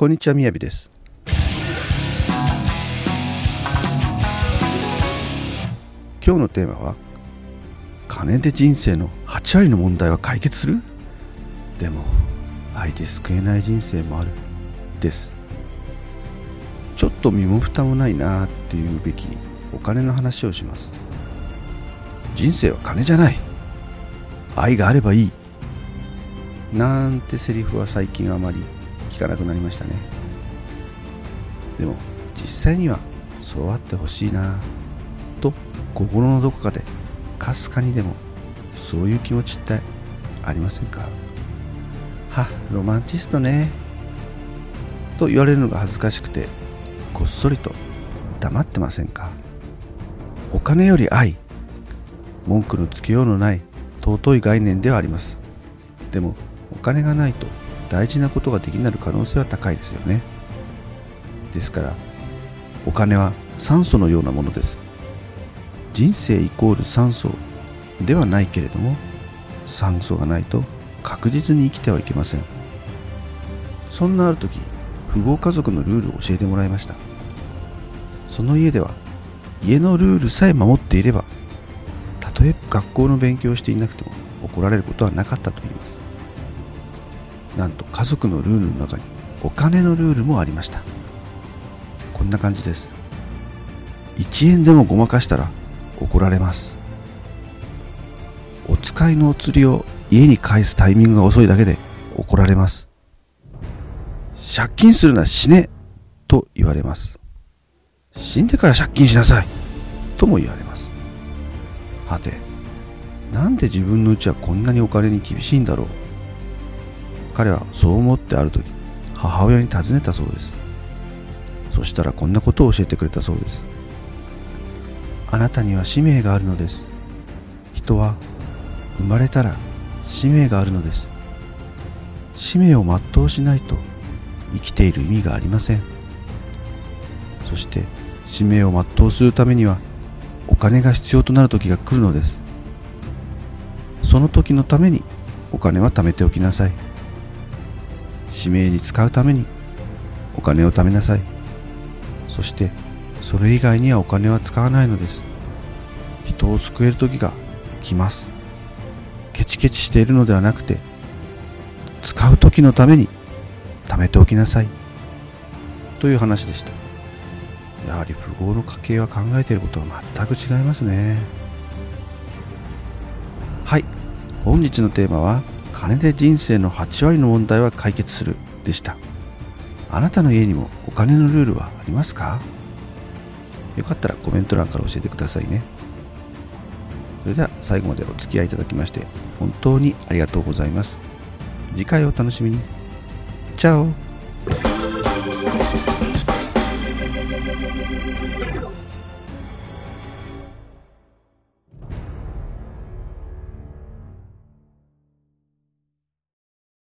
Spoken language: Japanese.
こんにちはみやびです。今日のテーマは金で人生の8割の問題は解決する？でも愛で救えない人生もある。です。ちょっと身も蓋もないなっていうべきお金の話をします。人生は金じゃない。愛があればいい。なんてセリフは最近あまり聞かなくなりましたね。でも実際にはそうあってほしいなと心のどこかでかすかにでもそういう気持ちってありませんか？はロマンチストね。と言われるのが恥ずかしくてこっそりと黙ってませんか？お金より愛。文句のつけようのない尊い概念ではあります。でもお金がないと大事なことができなる可能性は高いですよね。ですからお金は酸素のようなものです。人生イコール酸素ではないけれども酸素がないと確実に生きてはいけません。そんなある時富豪家族のルールを教えてもらいました。その家では家のルールさえ守っていればたとえ学校の勉強をしていなくても怒られることはなかったと言います。なんと家族のルールの中にお金のルールもありました。こんな感じです。1円でもごまかしたら怒られます。お使いのお釣りを家に返すタイミングが遅いだけで怒られます。借金するな死ねと言われます。死んでから借金しなさいとも言われます。はてなんで自分のうちはこんなにお金に厳しいんだろう。彼はそう思ってある時母親に尋ねたそうです。そしたらこんなことを教えてくれたそうです。あなたには使命があるのです。人は生まれたら使命があるのです。使命を全うしないと生きている意味がありません。そして使命を全うするためにはお金が必要となる時が来るのです。その時のためにお金は貯めておきなさい。使命に使うためにお金を貯めなさい。そしてそれ以外にはお金は使わないのです。人を救える時が来ます。ケチケチしているのではなくて使う時のために貯めておきなさい。という話でした。やはり富豪の家計は考えていることは全く違いますね。はい。本日のテーマは金で人生の8割の問題は解決するでした。あなたの家にもお金のルールはありますか？よかったらコメント欄から教えてくださいね。それでは最後までお付き合いいただきまして本当にありがとうございます。次回お楽しみに。チャオ。